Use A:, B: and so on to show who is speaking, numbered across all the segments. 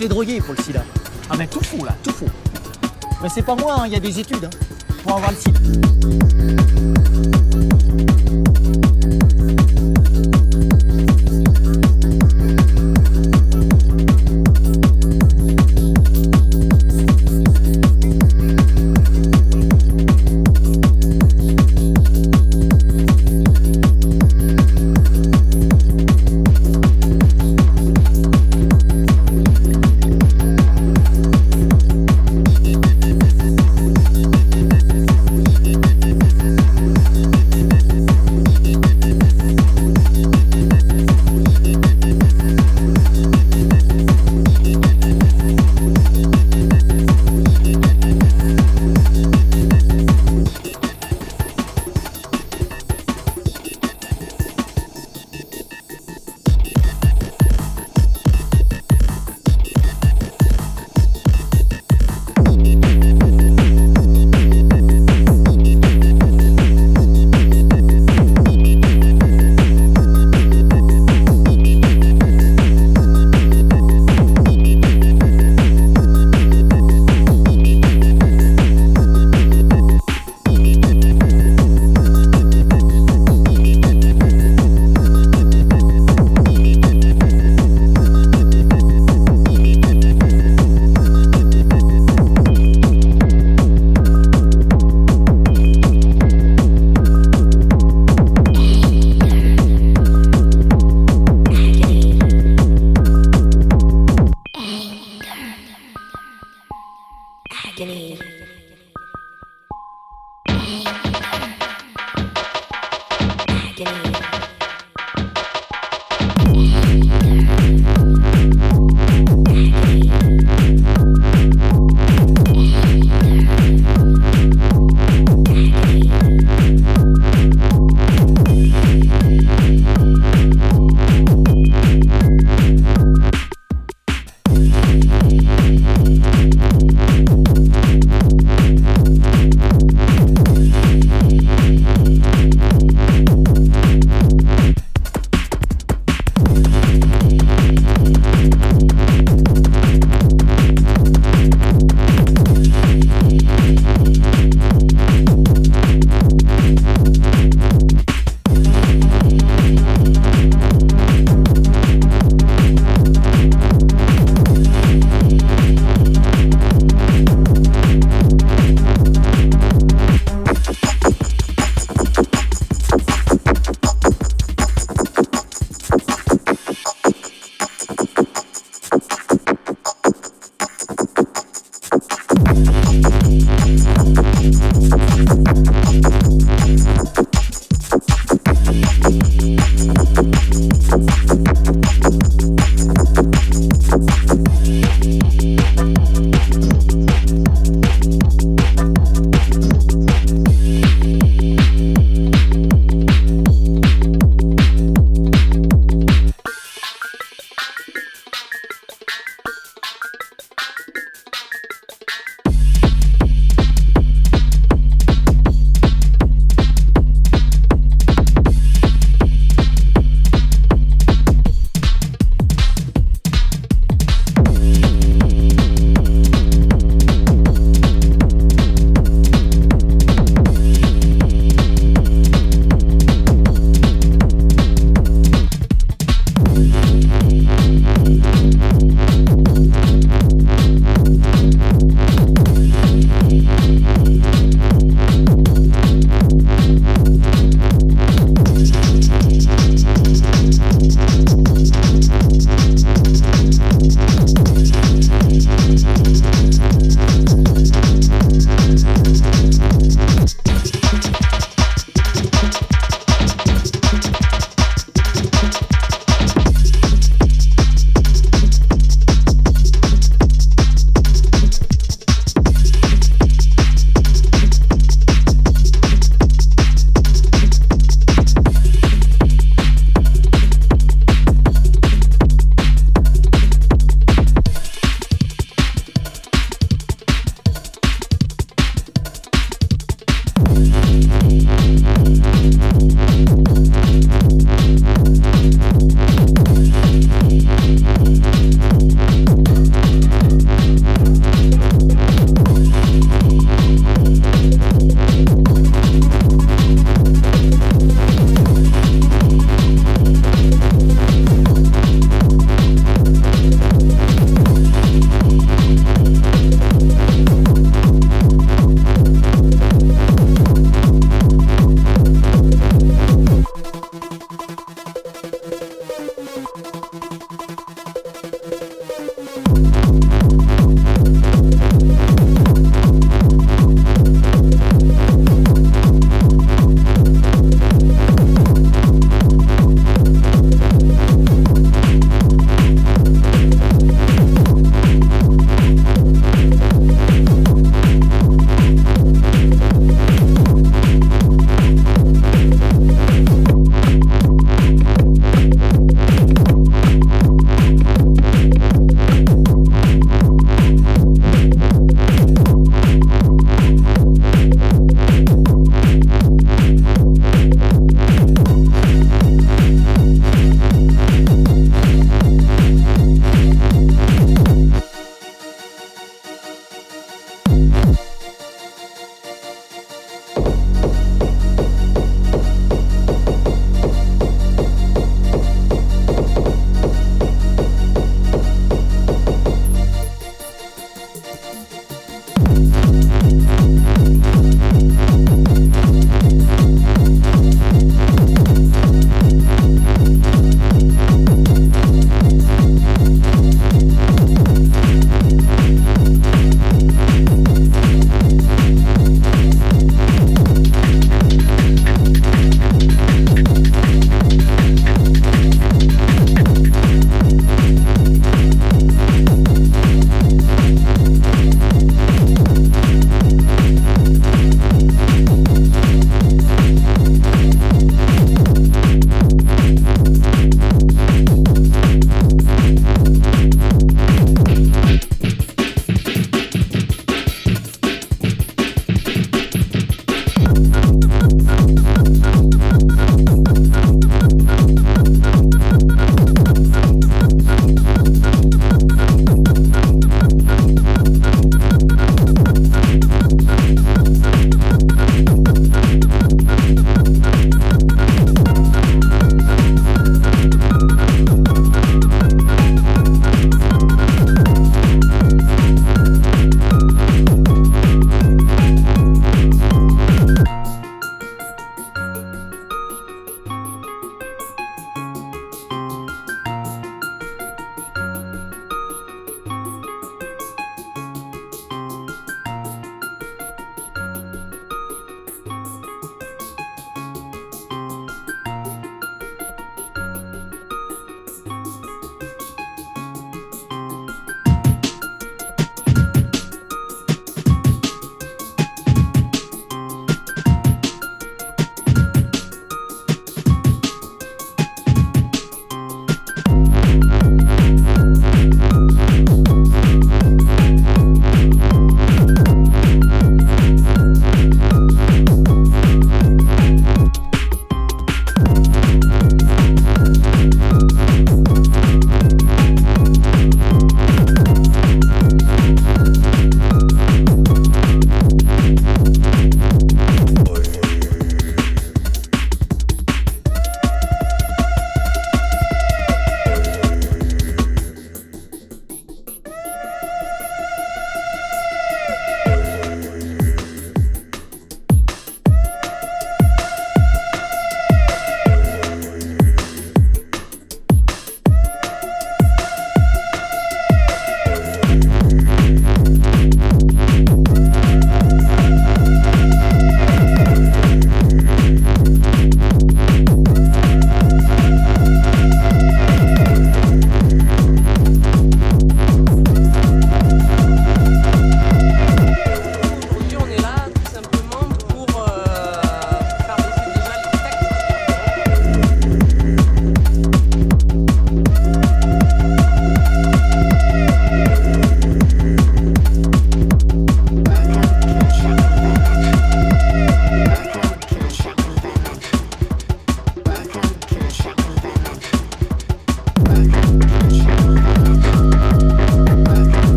A: les drogués pour le sida. Ah, ben tout faux là, tout faux. Mais c'est pas moi, hein, il y a des études hein, pour avoir le sida.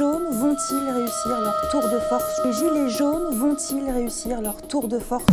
B: Jaunes vont-ils réussir leur tour de force? Les gilets jaunes vont-ils réussir leur tour de force?